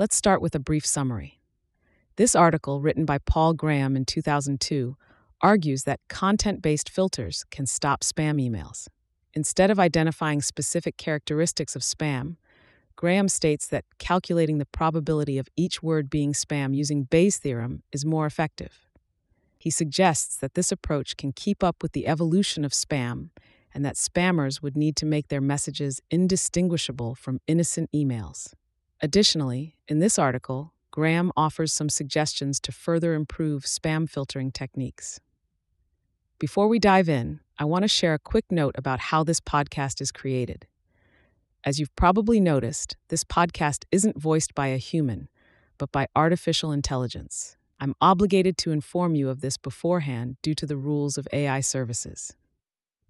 Let's start with a brief summary. This article, written by Paul Graham in 2002, argues that content based filters can stop spam emails. Instead of identifying specific characteristics of spam, Graham states that calculating the probability of each word being spam using Bayes' theorem is more effective. He suggests that this approach can keep up with the evolution of spam and that spammers would need to make their messages indistinguishable from innocent emails. Additionally, in this article, Graham offers some suggestions to further improve spam filtering techniques. Before we dive in, I want to share a quick note about how this podcast is created. As you've probably noticed, this podcast isn't voiced by a human, but by artificial intelligence. I'm obligated to inform you of this beforehand due to the rules of AI services.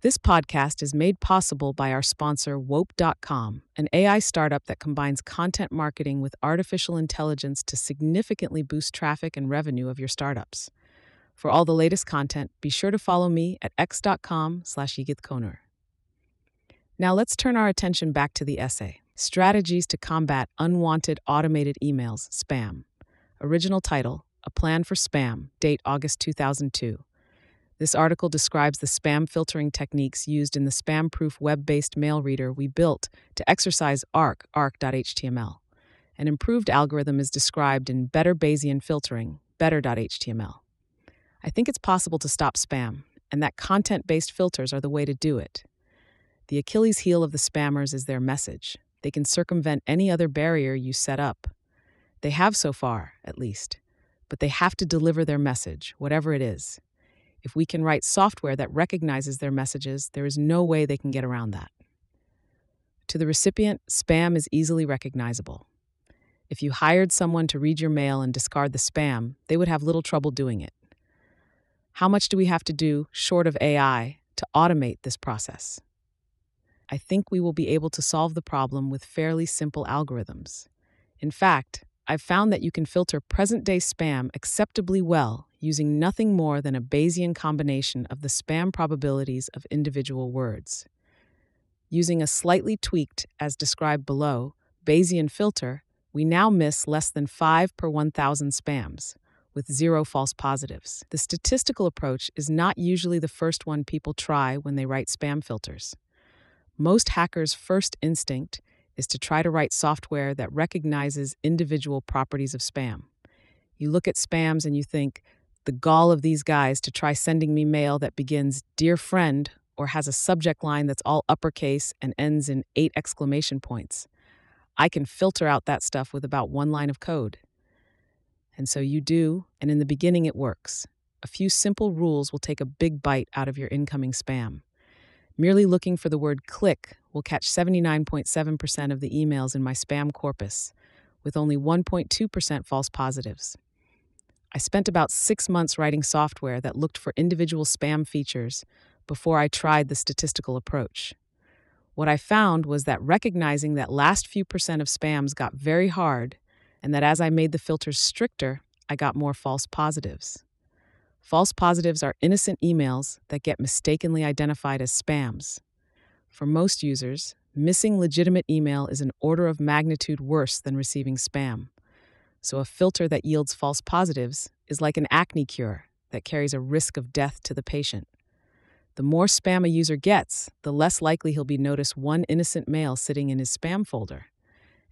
This podcast is made possible by our sponsor, Wope.com, an AI startup that combines content marketing with artificial intelligence to significantly boost traffic and revenue of your startups. For all the latest content, be sure to follow me at x.com slash Konur. Now let's turn our attention back to the essay Strategies to Combat Unwanted Automated Emails, Spam. Original title A Plan for Spam, date August 2002. This article describes the spam filtering techniques used in the spam proof web based mail reader we built to exercise ARC, arc.html. An improved algorithm is described in Better Bayesian Filtering, better.html. I think it's possible to stop spam, and that content based filters are the way to do it. The Achilles heel of the spammers is their message. They can circumvent any other barrier you set up. They have so far, at least. But they have to deliver their message, whatever it is. If we can write software that recognizes their messages, there is no way they can get around that. To the recipient, spam is easily recognizable. If you hired someone to read your mail and discard the spam, they would have little trouble doing it. How much do we have to do, short of AI, to automate this process? I think we will be able to solve the problem with fairly simple algorithms. In fact, I've found that you can filter present day spam acceptably well using nothing more than a Bayesian combination of the spam probabilities of individual words. Using a slightly tweaked, as described below, Bayesian filter, we now miss less than 5 per 1,000 spams, with zero false positives. The statistical approach is not usually the first one people try when they write spam filters. Most hackers' first instinct is to try to write software that recognizes individual properties of spam. You look at spams and you think, the gall of these guys to try sending me mail that begins Dear Friend or has a subject line that's all uppercase and ends in eight exclamation points. I can filter out that stuff with about one line of code. And so you do, and in the beginning it works. A few simple rules will take a big bite out of your incoming spam. Merely looking for the word click will catch 79.7% of the emails in my spam corpus, with only 1.2% false positives. I spent about six months writing software that looked for individual spam features before I tried the statistical approach. What I found was that recognizing that last few percent of spams got very hard, and that as I made the filters stricter, I got more false positives. False positives are innocent emails that get mistakenly identified as spams. For most users, missing legitimate email is an order of magnitude worse than receiving spam. So, a filter that yields false positives is like an acne cure that carries a risk of death to the patient. The more spam a user gets, the less likely he'll be noticed one innocent mail sitting in his spam folder.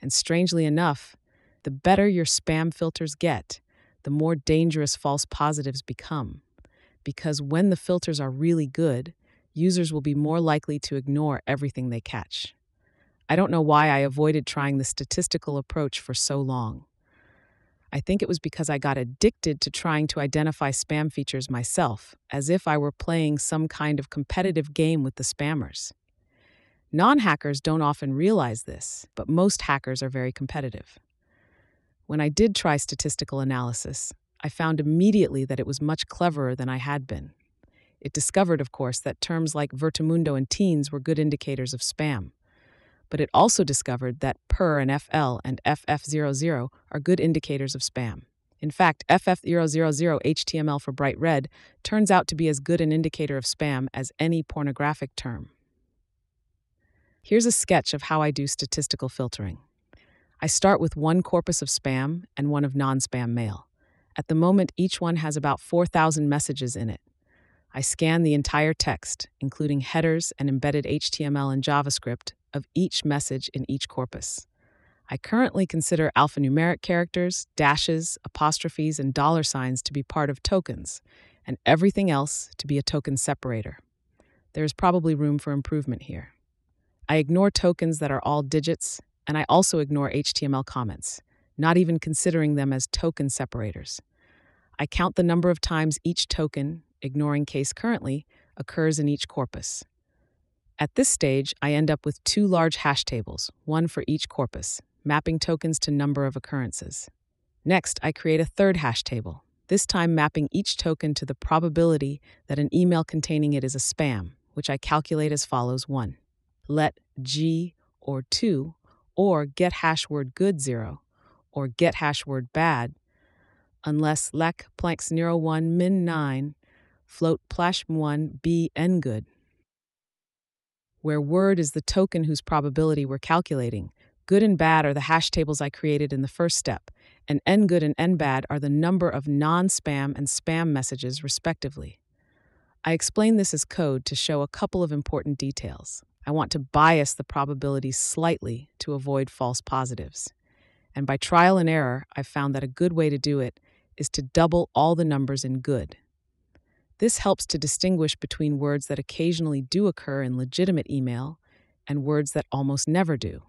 And strangely enough, the better your spam filters get, the more dangerous false positives become. Because when the filters are really good, users will be more likely to ignore everything they catch. I don't know why I avoided trying the statistical approach for so long. I think it was because I got addicted to trying to identify spam features myself, as if I were playing some kind of competitive game with the spammers. Non hackers don't often realize this, but most hackers are very competitive. When I did try statistical analysis, I found immediately that it was much cleverer than I had been. It discovered, of course, that terms like Virtumundo and teens were good indicators of spam. But it also discovered that PER and FL and FF00 are good indicators of spam. In fact, FF000 HTML for bright red turns out to be as good an indicator of spam as any pornographic term. Here's a sketch of how I do statistical filtering. I start with one corpus of spam and one of non spam mail. At the moment, each one has about 4,000 messages in it. I scan the entire text, including headers and embedded HTML and JavaScript, of each message in each corpus. I currently consider alphanumeric characters, dashes, apostrophes, and dollar signs to be part of tokens, and everything else to be a token separator. There is probably room for improvement here. I ignore tokens that are all digits, and I also ignore HTML comments, not even considering them as token separators. I count the number of times each token, ignoring case currently, occurs in each corpus. At this stage, I end up with two large hash tables, one for each corpus, mapping tokens to number of occurrences. Next, I create a third hash table, this time mapping each token to the probability that an email containing it is a spam, which I calculate as follows 1. Let G or 2 or get hash word good 0 or get hash word bad unless lec planks 0 1 min 9 float plash 1 b n good where word is the token whose probability we're calculating. Good and bad are the hash tables I created in the first step, and n good and n bad are the number of non spam and spam messages, respectively. I explain this as code to show a couple of important details. I want to bias the probability slightly to avoid false positives. And by trial and error, I've found that a good way to do it is to double all the numbers in good. This helps to distinguish between words that occasionally do occur in legitimate email and words that almost never do.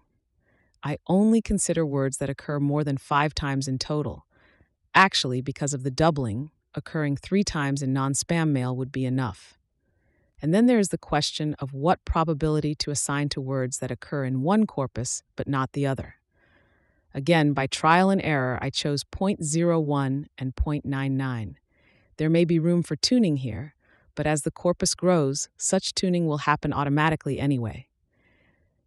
I only consider words that occur more than five times in total. Actually, because of the doubling, occurring three times in non spam mail would be enough. And then there is the question of what probability to assign to words that occur in one corpus but not the other. Again, by trial and error, I chose 0.01 and 0.99. There may be room for tuning here, but as the corpus grows, such tuning will happen automatically anyway.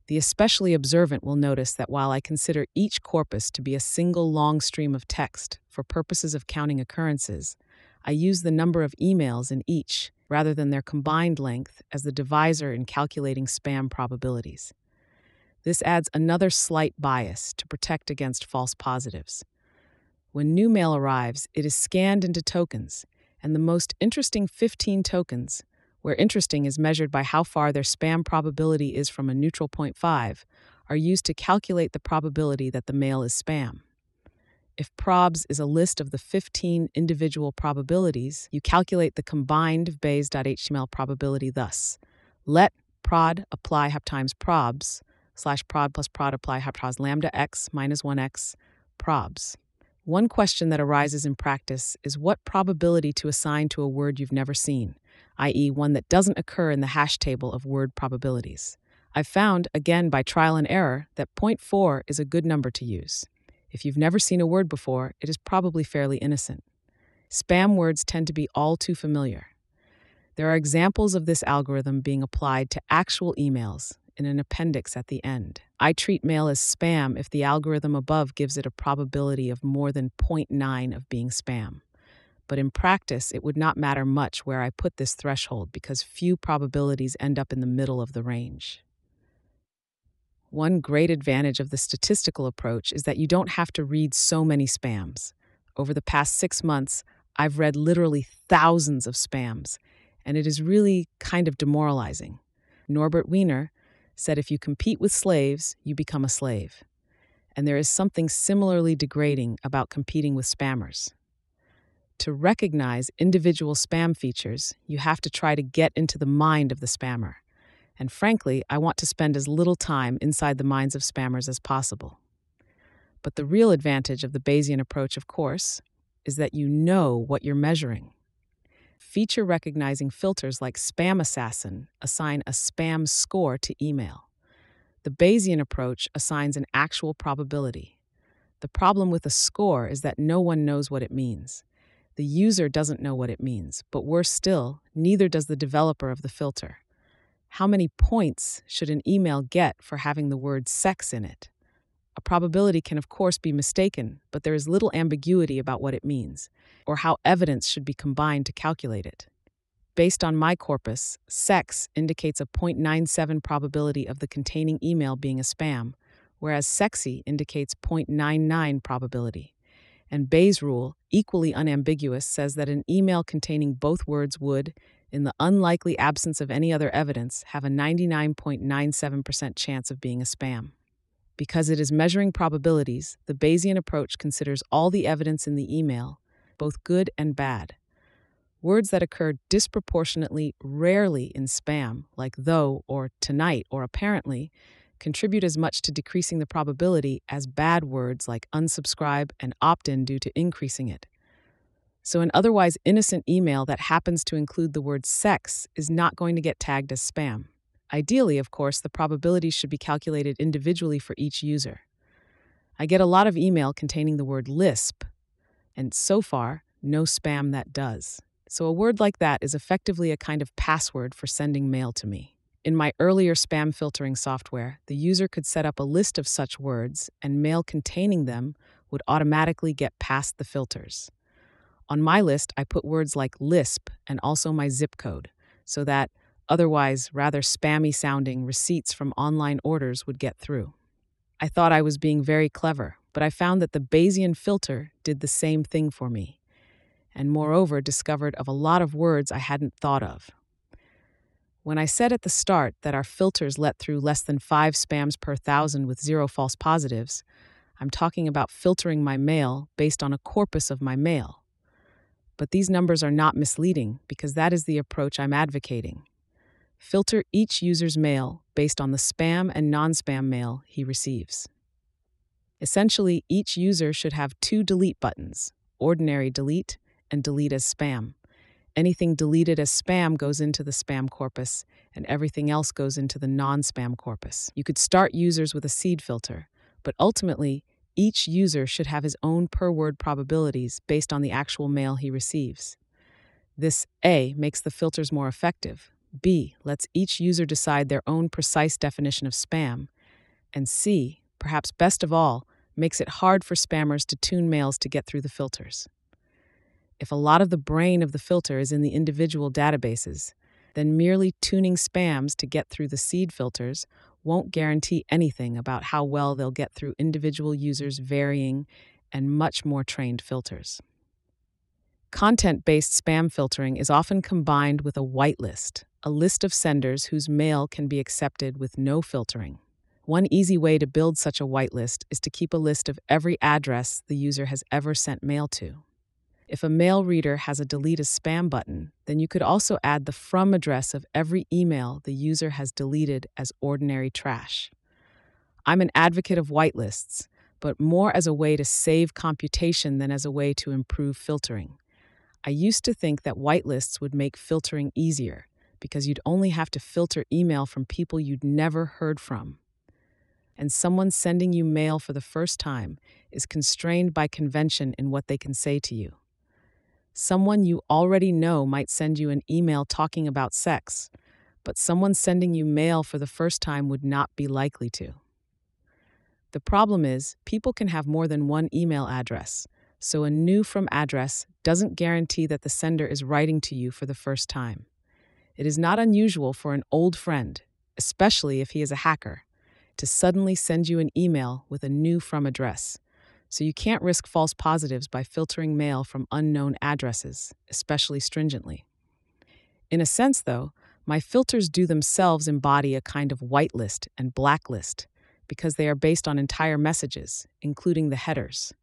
The especially observant will notice that while I consider each corpus to be a single long stream of text for purposes of counting occurrences, I use the number of emails in each rather than their combined length as the divisor in calculating spam probabilities. This adds another slight bias to protect against false positives. When new mail arrives, it is scanned into tokens and the most interesting 15 tokens, where interesting is measured by how far their spam probability is from a neutral 0.5, are used to calculate the probability that the mail is spam. If probs is a list of the 15 individual probabilities, you calculate the combined base.html probability thus. Let prod apply hap times probs slash prod plus prod apply hap lambda x minus 1x probs. One question that arises in practice is what probability to assign to a word you've never seen, i.e., one that doesn't occur in the hash table of word probabilities. I've found, again by trial and error, that 0.4 is a good number to use. If you've never seen a word before, it is probably fairly innocent. Spam words tend to be all too familiar. There are examples of this algorithm being applied to actual emails, in an appendix at the end. I treat mail as spam if the algorithm above gives it a probability of more than 0.9 of being spam. But in practice, it would not matter much where I put this threshold because few probabilities end up in the middle of the range. One great advantage of the statistical approach is that you don't have to read so many spams. Over the past six months, I've read literally thousands of spams, and it is really kind of demoralizing. Norbert Wiener, said if you compete with slaves, you become a slave. And there is something similarly degrading about competing with spammers. To recognize individual spam features, you have to try to get into the mind of the spammer. And frankly, I want to spend as little time inside the minds of spammers as possible. But the real advantage of the Bayesian approach, of course, is that you know what you're measuring feature recognizing filters like Spam Assassin assign a spam score to email. The Bayesian approach assigns an actual probability. The problem with a score is that no one knows what it means. The user doesn't know what it means, but worse still, neither does the developer of the filter. How many points should an email get for having the word sex in it? A probability can, of course, be mistaken, but there is little ambiguity about what it means, or how evidence should be combined to calculate it. Based on my corpus, sex indicates a 0.97 probability of the containing email being a spam, whereas sexy indicates 0.99 probability. And Bayes' rule, equally unambiguous, says that an email containing both words would, in the unlikely absence of any other evidence, have a 99.97% chance of being a spam. Because it is measuring probabilities, the Bayesian approach considers all the evidence in the email, both good and bad. Words that occur disproportionately rarely in spam, like though or tonight or apparently, contribute as much to decreasing the probability as bad words like unsubscribe and opt in do to increasing it. So, an otherwise innocent email that happens to include the word sex is not going to get tagged as spam. Ideally, of course, the probabilities should be calculated individually for each user. I get a lot of email containing the word Lisp, and so far, no spam that does. So, a word like that is effectively a kind of password for sending mail to me. In my earlier spam filtering software, the user could set up a list of such words, and mail containing them would automatically get past the filters. On my list, I put words like Lisp and also my zip code, so that otherwise rather spammy sounding receipts from online orders would get through. I thought I was being very clever, but I found that the Bayesian filter did the same thing for me, and moreover discovered of a lot of words I hadn't thought of. When I said at the start that our filters let through less than five spams per thousand with zero false positives, I'm talking about filtering my mail based on a corpus of my mail. But these numbers are not misleading because that is the approach I'm advocating. Filter each user's mail based on the spam and non spam mail he receives. Essentially, each user should have two delete buttons ordinary delete and delete as spam. Anything deleted as spam goes into the spam corpus, and everything else goes into the non spam corpus. You could start users with a seed filter, but ultimately, each user should have his own per word probabilities based on the actual mail he receives. This A makes the filters more effective, B lets each user decide their own precise definition of spam, and C, perhaps best of all, makes it hard for spammers to tune mails to get through the filters. If a lot of the brain of the filter is in the individual databases, then merely tuning spams to get through the seed filters won't guarantee anything about how well they'll get through individual users' varying and much more trained filters. Content based spam filtering is often combined with a whitelist, a list of senders whose mail can be accepted with no filtering. One easy way to build such a whitelist is to keep a list of every address the user has ever sent mail to. If a mail reader has a delete as spam button, then you could also add the from address of every email the user has deleted as ordinary trash. I'm an advocate of whitelists, but more as a way to save computation than as a way to improve filtering. I used to think that whitelists would make filtering easier because you'd only have to filter email from people you'd never heard from. And someone sending you mail for the first time is constrained by convention in what they can say to you. Someone you already know might send you an email talking about sex, but someone sending you mail for the first time would not be likely to. The problem is, people can have more than one email address, so a new from address doesn't guarantee that the sender is writing to you for the first time. It is not unusual for an old friend, especially if he is a hacker, to suddenly send you an email with a new from address so you can't risk false positives by filtering mail from unknown addresses, especially stringently. In a sense, though, my filters do themselves embody a kind of whitelist and blacklist because they are based on entire messages, including the headers.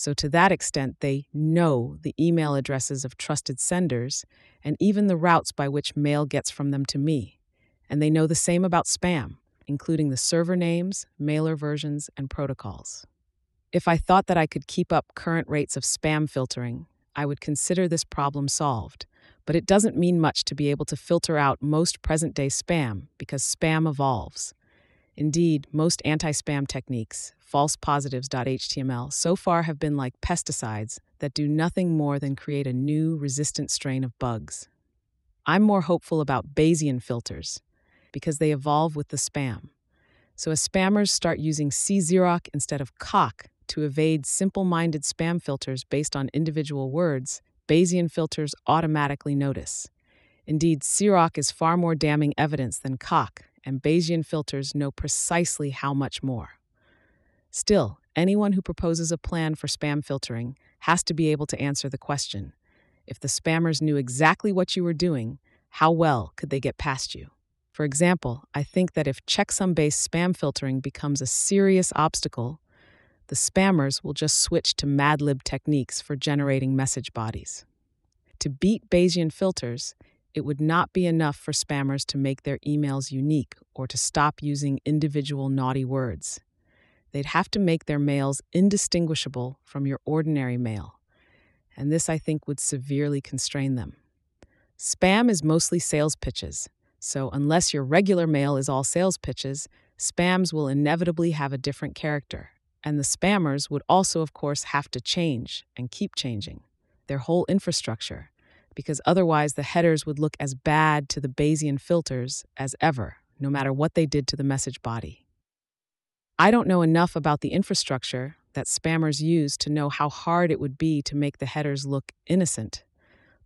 So, to that extent, they know the email addresses of trusted senders and even the routes by which mail gets from them to me. And they know the same about spam, including the server names, mailer versions, and protocols. If I thought that I could keep up current rates of spam filtering, I would consider this problem solved. But it doesn't mean much to be able to filter out most present day spam because spam evolves. Indeed, most anti spam techniques, falsepositives.html, so far have been like pesticides that do nothing more than create a new resistant strain of bugs. I'm more hopeful about Bayesian filters because they evolve with the spam. So as spammers start using CZeroC instead of cock to evade simple minded spam filters based on individual words, Bayesian filters automatically notice. Indeed, CZeroC is far more damning evidence than cock, and Bayesian filters know precisely how much more. Still, anyone who proposes a plan for spam filtering has to be able to answer the question if the spammers knew exactly what you were doing, how well could they get past you? For example, I think that if checksum based spam filtering becomes a serious obstacle, the spammers will just switch to Madlib techniques for generating message bodies. To beat Bayesian filters, it would not be enough for spammers to make their emails unique or to stop using individual naughty words. They'd have to make their mails indistinguishable from your ordinary mail, and this I think would severely constrain them. Spam is mostly sales pitches, so unless your regular mail is all sales pitches, spams will inevitably have a different character, and the spammers would also, of course, have to change and keep changing their whole infrastructure, because otherwise the headers would look as bad to the Bayesian filters as ever, no matter what they did to the message body. I don't know enough about the infrastructure that spammers use to know how hard it would be to make the headers look innocent,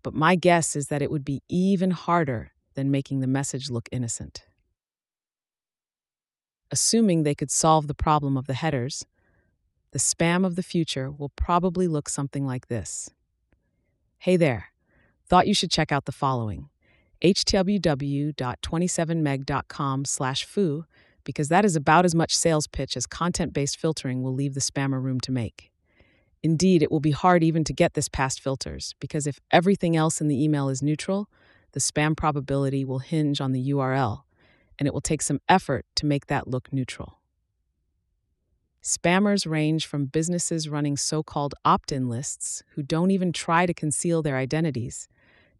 but my guess is that it would be even harder than making the message look innocent. Assuming they could solve the problem of the headers, the spam of the future will probably look something like this. Hey there, thought you should check out the following hww.27meg.com slash foo because that is about as much sales pitch as content based filtering will leave the spammer room to make. Indeed, it will be hard even to get this past filters, because if everything else in the email is neutral, the spam probability will hinge on the URL, and it will take some effort to make that look neutral. Spammers range from businesses running so called opt in lists who don't even try to conceal their identities,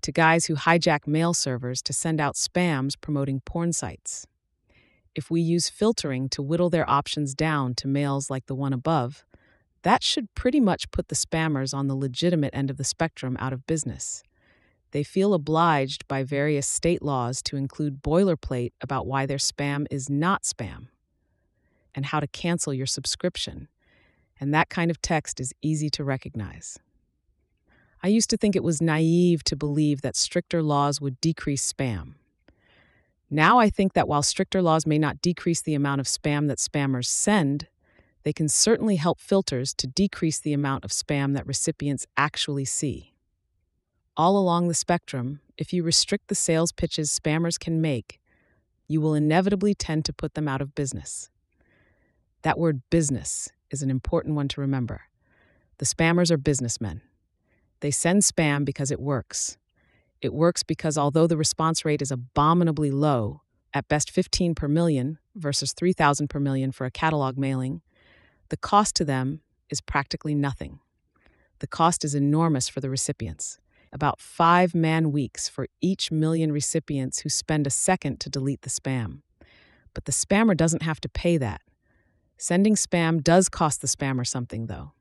to guys who hijack mail servers to send out spams promoting porn sites if we use filtering to whittle their options down to mails like the one above, that should pretty much put the spammers on the legitimate end of the spectrum out of business. They feel obliged by various state laws to include boilerplate about why their spam is not spam and how to cancel your subscription. And that kind of text is easy to recognize. I used to think it was naive to believe that stricter laws would decrease spam. Now I think that while stricter laws may not decrease the amount of spam that spammers send, they can certainly help filters to decrease the amount of spam that recipients actually see. All along the spectrum, if you restrict the sales pitches spammers can make, you will inevitably tend to put them out of business. That word business is an important one to remember. The spammers are businessmen. They send spam because it works, it works because although the response rate is abominably low, at best 15 per million versus 3,000 per million for a catalog mailing, the cost to them is practically nothing. The cost is enormous for the recipients, about five man weeks for each million recipients who spend a second to delete the spam. But the spammer doesn't have to pay that. Sending spam does cost the spammer something, though.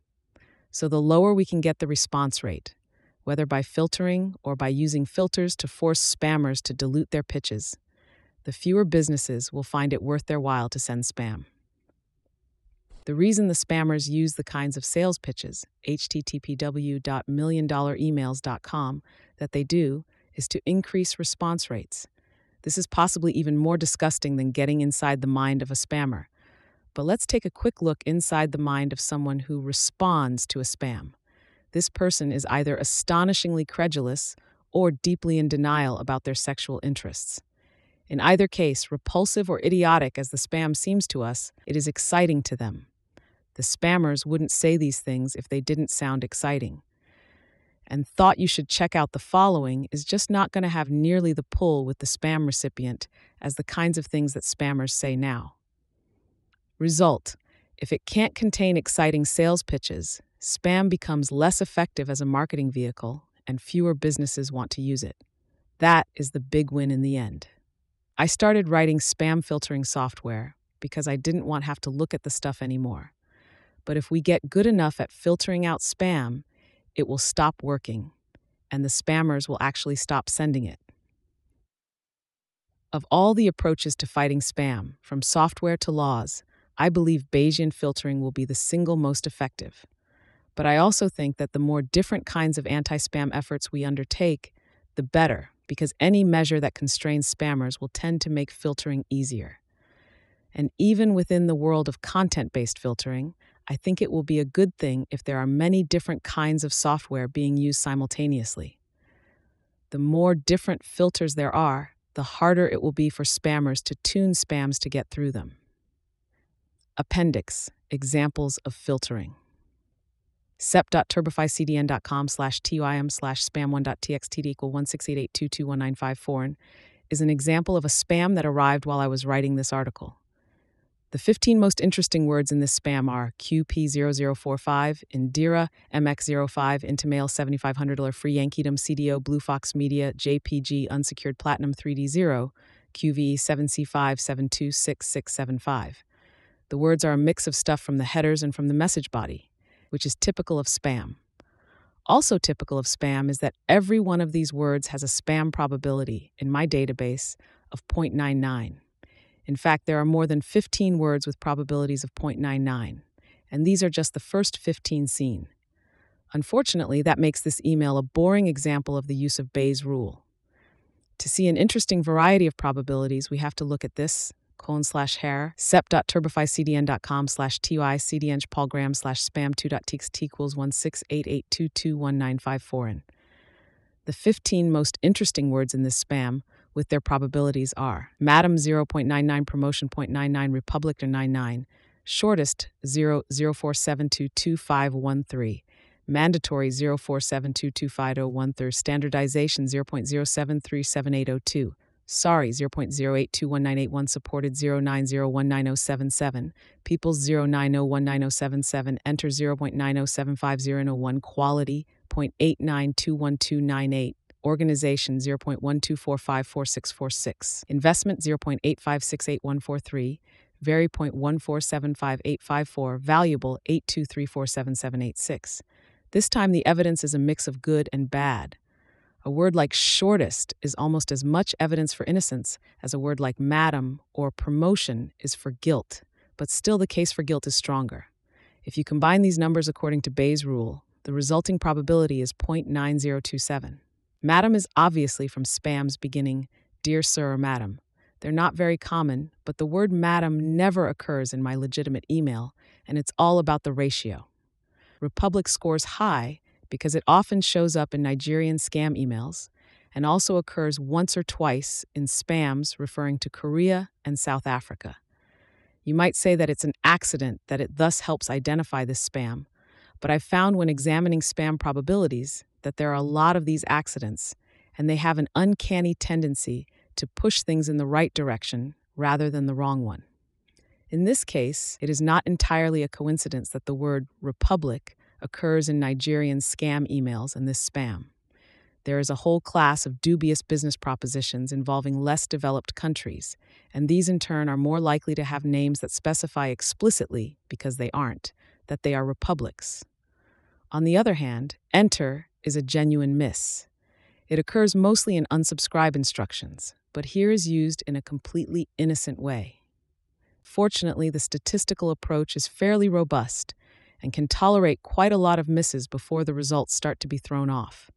So the lower we can get the response rate, whether by filtering or by using filters to force spammers to dilute their pitches, the fewer businesses will find it worth their while to send spam. The reason the spammers use the kinds of sales pitches, httpw.milliondollaremails.com, that they do is to increase response rates. This is possibly even more disgusting than getting inside the mind of a spammer. But let's take a quick look inside the mind of someone who responds to a spam this person is either astonishingly credulous or deeply in denial about their sexual interests. In either case, repulsive or idiotic as the spam seems to us, it is exciting to them. The spammers wouldn't say these things if they didn't sound exciting. And thought you should check out the following is just not going to have nearly the pull with the spam recipient as the kinds of things that spammers say now. Result if it can't contain exciting sales pitches, spam becomes less effective as a marketing vehicle and fewer businesses want to use it. That is the big win in the end. I started writing spam filtering software because I didn't want to have to look at the stuff anymore. But if we get good enough at filtering out spam, it will stop working, and the spammers will actually stop sending it. Of all the approaches to fighting spam, from software to laws, I believe Bayesian filtering will be the single most effective. But I also think that the more different kinds of anti spam efforts we undertake, the better, because any measure that constrains spammers will tend to make filtering easier. And even within the world of content based filtering, I think it will be a good thing if there are many different kinds of software being used simultaneously. The more different filters there are, the harder it will be for spammers to tune spams to get through them. Appendix Examples of filtering. sep.turbifycdn.com slash tim slash spam1.txt equal 168822195 is an example of a spam that arrived while I was writing this article. The 15 most interesting words in this spam are QP0045, Indira, MX05, Intimail 7500 Free Yankeedom, CDO, Blue Fox Media, JPG, Unsecured Platinum 3D0, QVE 7C5726675. The words are a mix of stuff from the headers and from the message body, which is typical of spam. Also, typical of spam is that every one of these words has a spam probability in my database of 0.99. In fact, there are more than 15 words with probabilities of 0.99, and these are just the first 15 seen. Unfortunately, that makes this email a boring example of the use of Bayes' rule. To see an interesting variety of probabilities, we have to look at this colon slash hair sep.turbifycdn.com slash ty cdng paul graham slash spam 2.txt equals 168822195 The 15 most interesting words in this spam with their probabilities are Madam 0.99 Promotion 0.99 Republic or 99 Shortest 0.04722513 Mandatory 0.47225013 Standardization 0.07378002 Sorry 0.08219881 Supported 090190077 Peoples 090190077 Enter 0.9075001 Quality 0.892128 Organization 0.12454646. Investment 0.8568143. Vary 0.1475854. Valuable 82347786. This time the evidence is a mix of good and bad. A word like shortest is almost as much evidence for innocence as a word like madam or promotion is for guilt, but still the case for guilt is stronger. If you combine these numbers according to Bayes' rule, the resulting probability is 0.9027. Madam is obviously from spams beginning Dear Sir or Madam. They're not very common, but the word Madam never occurs in my legitimate email, and it's all about the ratio. Republic scores high because it often shows up in Nigerian scam emails and also occurs once or twice in spams referring to Korea and South Africa. You might say that it's an accident that it thus helps identify this spam, but I've found when examining spam probabilities that there are a lot of these accidents, and they have an uncanny tendency to push things in the right direction rather than the wrong one. In this case, it is not entirely a coincidence that the word republic occurs in Nigerian scam emails and this spam. There is a whole class of dubious business propositions involving less developed countries, and these in turn are more likely to have names that specify explicitly, because they aren't, that they are republics. On the other hand, enter is a genuine miss. It occurs mostly in unsubscribe instructions, but here is used in a completely innocent way. Fortunately, the statistical approach is fairly robust and can tolerate quite a lot of misses before the results start to be thrown off.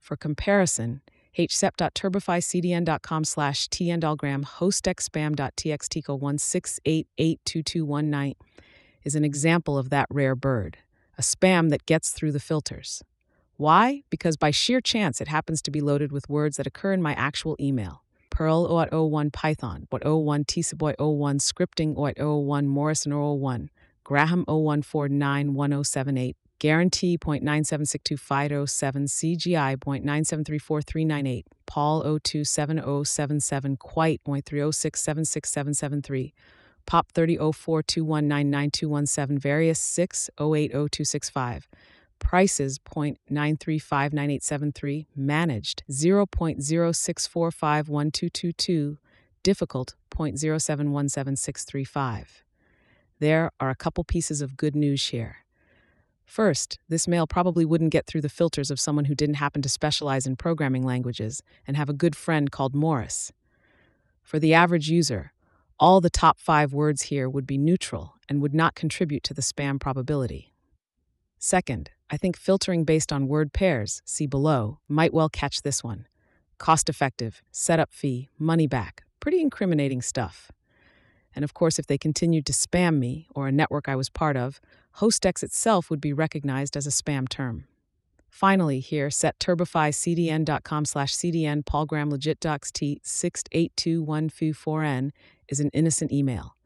For comparison, hsep.turbifycdn.com slash tndalgram hostexspam.txt 1688221 is an example of that rare bird, a spam that gets through the filters. Why? Because by sheer chance it happens to be loaded with words that occur in my actual email. Perl 01 Python, 01 Tisaboy 01 Scripting 01 Morrison 01 Graham 01491078 Guarantee .9762507 CGI .9734398 Paul 027077 Quite .306767773 Pop 300421992117 Various 6 080265 prices 0.9359873, managed 0.06451222, difficult 0.071765. There are a couple pieces of good news here. First, this mail probably wouldn't get through the filters of someone who didn't happen to specialize in programming languages and have a good friend called Morris. For the average user, all the top five words here would be neutral and would not contribute to the spam probability. Second, I think filtering based on word pairs, see below, might well catch this one. Cost effective, setup fee, money back, pretty incriminating stuff. And of course, if they continued to spam me or a network I was part of, HostX itself would be recognized as a spam term. Finally, here, set turbifycdn.com slash cdn paulgraham legitdocs t 682124n is an innocent email.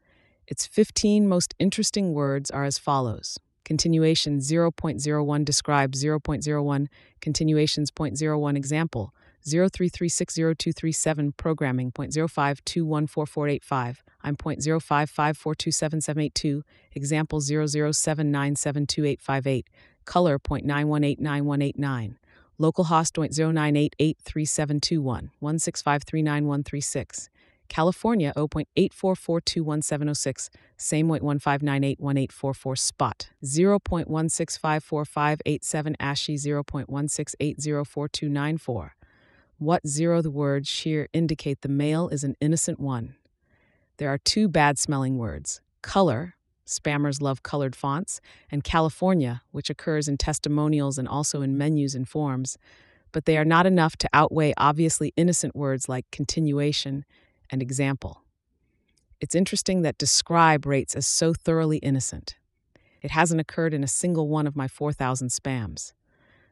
Its 15 most interesting words are as follows. Continuation 0.01 describes 0.01, continuations 0.01 example, 03360237 programming 0.05214485. I'm 0.05542778 example 0079728858 color 0.91891189, localhost 0.09883721, 1653936, California 0.84421706, same 0.15981844 spot, 0.16545887 ASCII 0.16804294. What zero the words here indicate the male is an innocent one. There are two bad smelling words color, spammers love colored fonts, and California, which occurs in testimonials and also in menus and forms, but they are not enough to outweigh obviously innocent words like continuation and example. It's interesting that describe rates as so thoroughly innocent. It hasn't occurred in a single one of my 4,000 spams.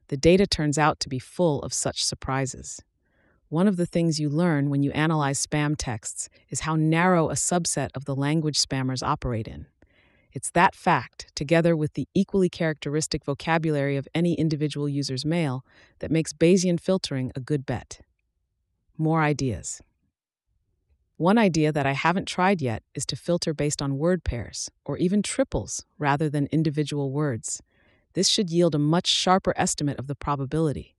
The data turns out to be full of such surprises. One of the things you learn when you analyze spam texts is how narrow a subset of the language spammers operate in. It's that fact, together with the equally characteristic vocabulary of any individual user's mail, that makes Bayesian filtering a good bet. More ideas. One idea that I haven't tried yet is to filter based on word pairs, or even triples, rather than individual words. This should yield a much sharper estimate of the probability.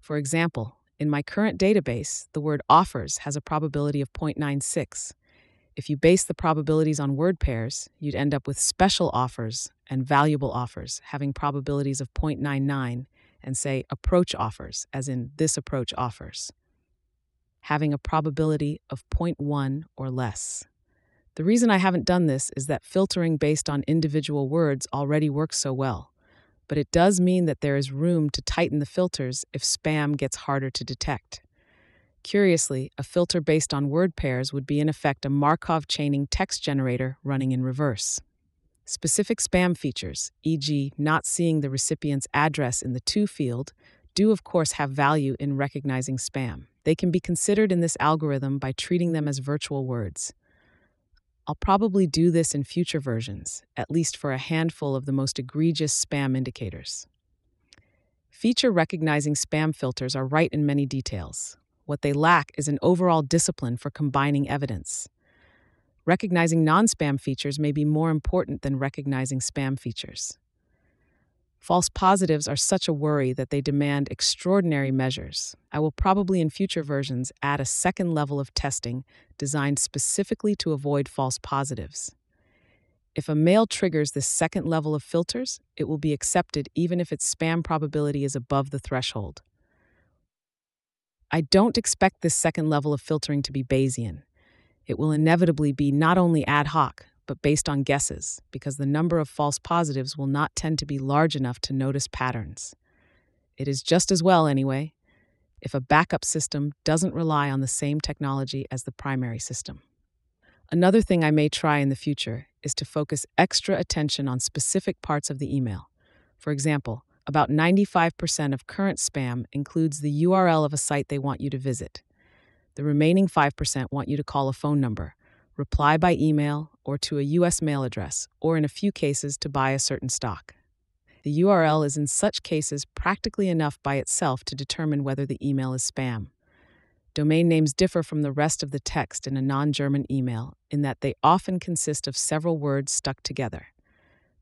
For example, in my current database, the word offers has a probability of 0.96. If you base the probabilities on word pairs, you'd end up with special offers and valuable offers having probabilities of 0.99 and say approach offers, as in this approach offers, having a probability of 0.1 or less. The reason I haven't done this is that filtering based on individual words already works so well, but it does mean that there is room to tighten the filters if spam gets harder to detect. Curiously, a filter based on word pairs would be in effect a Markov chaining text generator running in reverse. Specific spam features, e.g., not seeing the recipient's address in the to field, do of course have value in recognizing spam. They can be considered in this algorithm by treating them as virtual words. I'll probably do this in future versions, at least for a handful of the most egregious spam indicators. Feature recognizing spam filters are right in many details. What they lack is an overall discipline for combining evidence. Recognizing non spam features may be more important than recognizing spam features. False positives are such a worry that they demand extraordinary measures. I will probably in future versions add a second level of testing designed specifically to avoid false positives. If a mail triggers this second level of filters, it will be accepted even if its spam probability is above the threshold. I don't expect this second level of filtering to be Bayesian. It will inevitably be not only ad hoc, but based on guesses, because the number of false positives will not tend to be large enough to notice patterns. It is just as well, anyway, if a backup system doesn't rely on the same technology as the primary system. Another thing I may try in the future is to focus extra attention on specific parts of the email. For example, about 95% of current spam includes the URL of a site they want you to visit. The remaining 5% want you to call a phone number, reply by email, or to a US mail address, or in a few cases to buy a certain stock. The URL is in such cases practically enough by itself to determine whether the email is spam. Domain names differ from the rest of the text in a non German email in that they often consist of several words stuck together.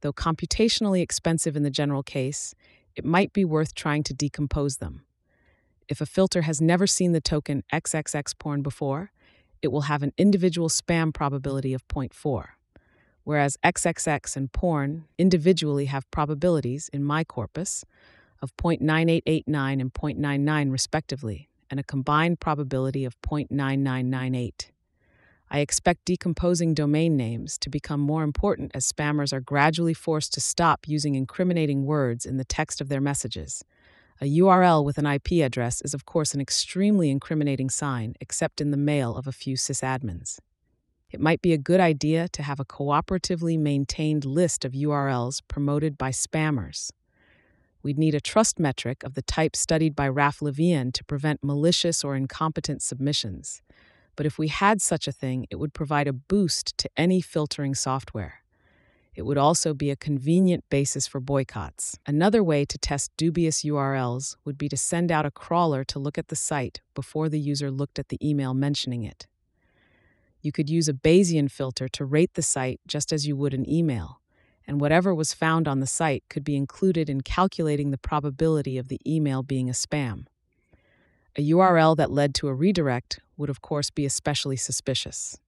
Though computationally expensive in the general case, it might be worth trying to decompose them. If a filter has never seen the token XXX porn before, it will have an individual spam probability of 0.4, whereas XXX and porn individually have probabilities in my corpus of 0.9889 and 0.99 respectively, and a combined probability of 0.9998. I expect decomposing domain names to become more important as spammers are gradually forced to stop using incriminating words in the text of their messages. A URL with an IP address is, of course, an extremely incriminating sign, except in the mail of a few sysadmins. it might be a good idea to have a cooperatively maintained list of URLs promoted by spammers. We'd need a trust metric of the type studied by Raph Levien to prevent malicious or incompetent submissions. But if we had such a thing, it would provide a boost to any filtering software. It would also be a convenient basis for boycotts. Another way to test dubious URLs would be to send out a crawler to look at the site before the user looked at the email mentioning it. You could use a Bayesian filter to rate the site just as you would an email and whatever was found on the site could be included in calculating the probability of the email being a spam. A URL that led to a redirect would, of course, be especially suspicious.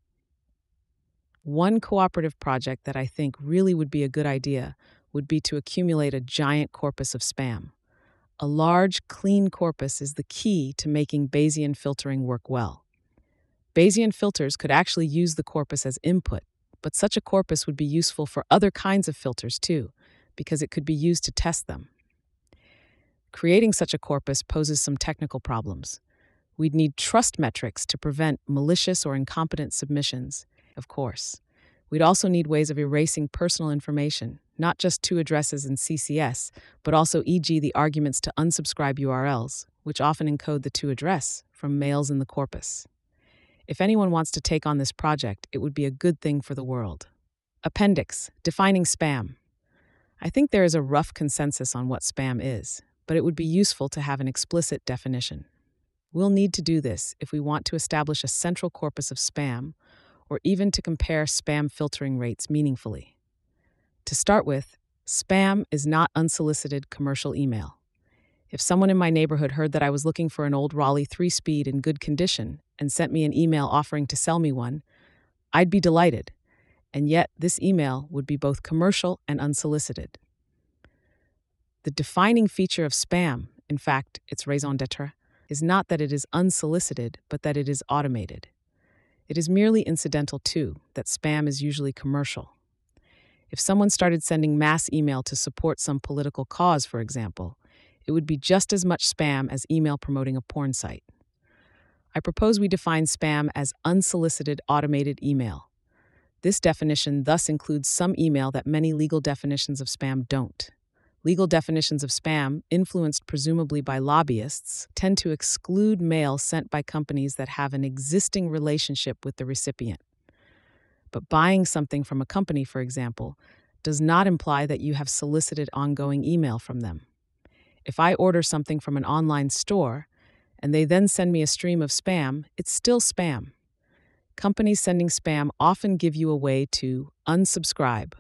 One cooperative project that I think really would be a good idea would be to accumulate a giant corpus of spam. A large, clean corpus is the key to making Bayesian filtering work well. Bayesian filters could actually use the corpus as input, but such a corpus would be useful for other kinds of filters too, because it could be used to test them. Creating such a corpus poses some technical problems. We'd need trust metrics to prevent malicious or incompetent submissions, of course. We'd also need ways of erasing personal information, not just to addresses in CCS, but also, e.g., the arguments to unsubscribe URLs, which often encode the to address from mails in the corpus. If anyone wants to take on this project, it would be a good thing for the world. Appendix Defining Spam. I think there is a rough consensus on what spam is, but it would be useful to have an explicit definition. We'll need to do this if we want to establish a central corpus of spam, or even to compare spam filtering rates meaningfully. To start with, spam is not unsolicited commercial email. If someone in my neighborhood heard that I was looking for an old Raleigh 3 speed in good condition and sent me an email offering to sell me one, I'd be delighted. And yet, this email would be both commercial and unsolicited. The defining feature of spam, in fact, its raison d'etre, is not that it is unsolicited, but that it is automated. It is merely incidental, too, that spam is usually commercial. If someone started sending mass email to support some political cause, for example, it would be just as much spam as email promoting a porn site. I propose we define spam as unsolicited automated email. This definition thus includes some email that many legal definitions of spam don't. Legal definitions of spam, influenced presumably by lobbyists, tend to exclude mail sent by companies that have an existing relationship with the recipient. But buying something from a company, for example, does not imply that you have solicited ongoing email from them. If I order something from an online store, and they then send me a stream of spam, it's still spam. Companies sending spam often give you a way to unsubscribe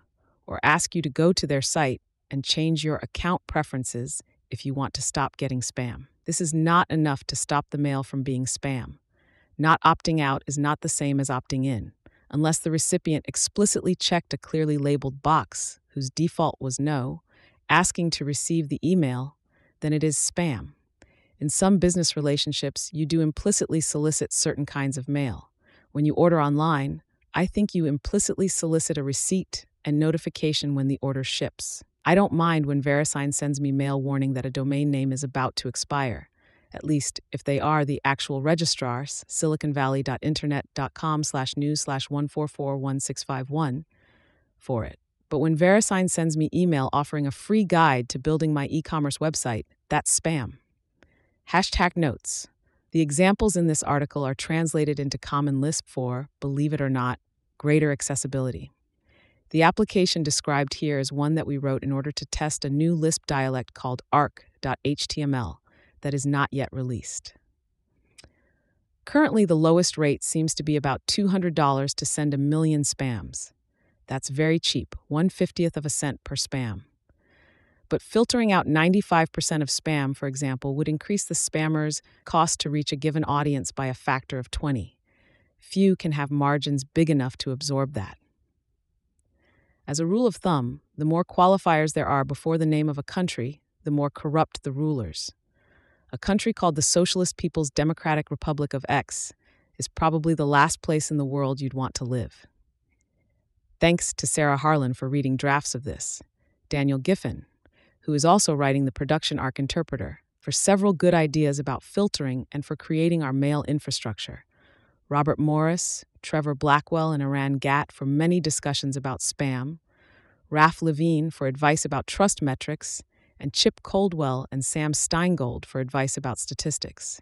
or ask you to go to their site and change your account preferences if you want to stop getting spam. This is not enough to stop the mail from being spam. Not opting out is not the same as opting in, unless the recipient explicitly checked a clearly labeled box whose default was no, asking to receive the email, then it is spam. In some business relationships, you do implicitly solicit certain kinds of mail. When you order online, I think you implicitly solicit a receipt and notification when the order ships. I don't mind when VeriSign sends me mail warning that a domain name is about to expire, at least if they are the actual registrars, siliconvalley.internet.com slash news slash 1441651, for it. But when VeriSign sends me email offering a free guide to building my e commerce website, that's spam. Hashtag notes. The examples in this article are translated into Common Lisp for, believe it or not, greater accessibility. The application described here is one that we wrote in order to test a new Lisp dialect called arc.html that is not yet released. Currently, the lowest rate seems to be about $200 to send a million spams. That's very cheap, 1 50th of a cent per spam. But filtering out 95% of spam, for example, would increase the spammer's cost to reach a given audience by a factor of 20. Few can have margins big enough to absorb that. As a rule of thumb, the more qualifiers there are before the name of a country, the more corrupt the rulers. A country called the Socialist People's Democratic Republic of X is probably the last place in the world you'd want to live. Thanks to Sarah Harlin for reading drafts of this. Daniel Giffin, who is also writing the production arc interpreter, for several good ideas about filtering and for creating our mail infrastructure. Robert Morris, Trevor Blackwell, and Erann Gat for many discussions about spam, Raph Levien for advice about trust metrics, and Chip Coldwell and Sam Steingold for advice about statistics.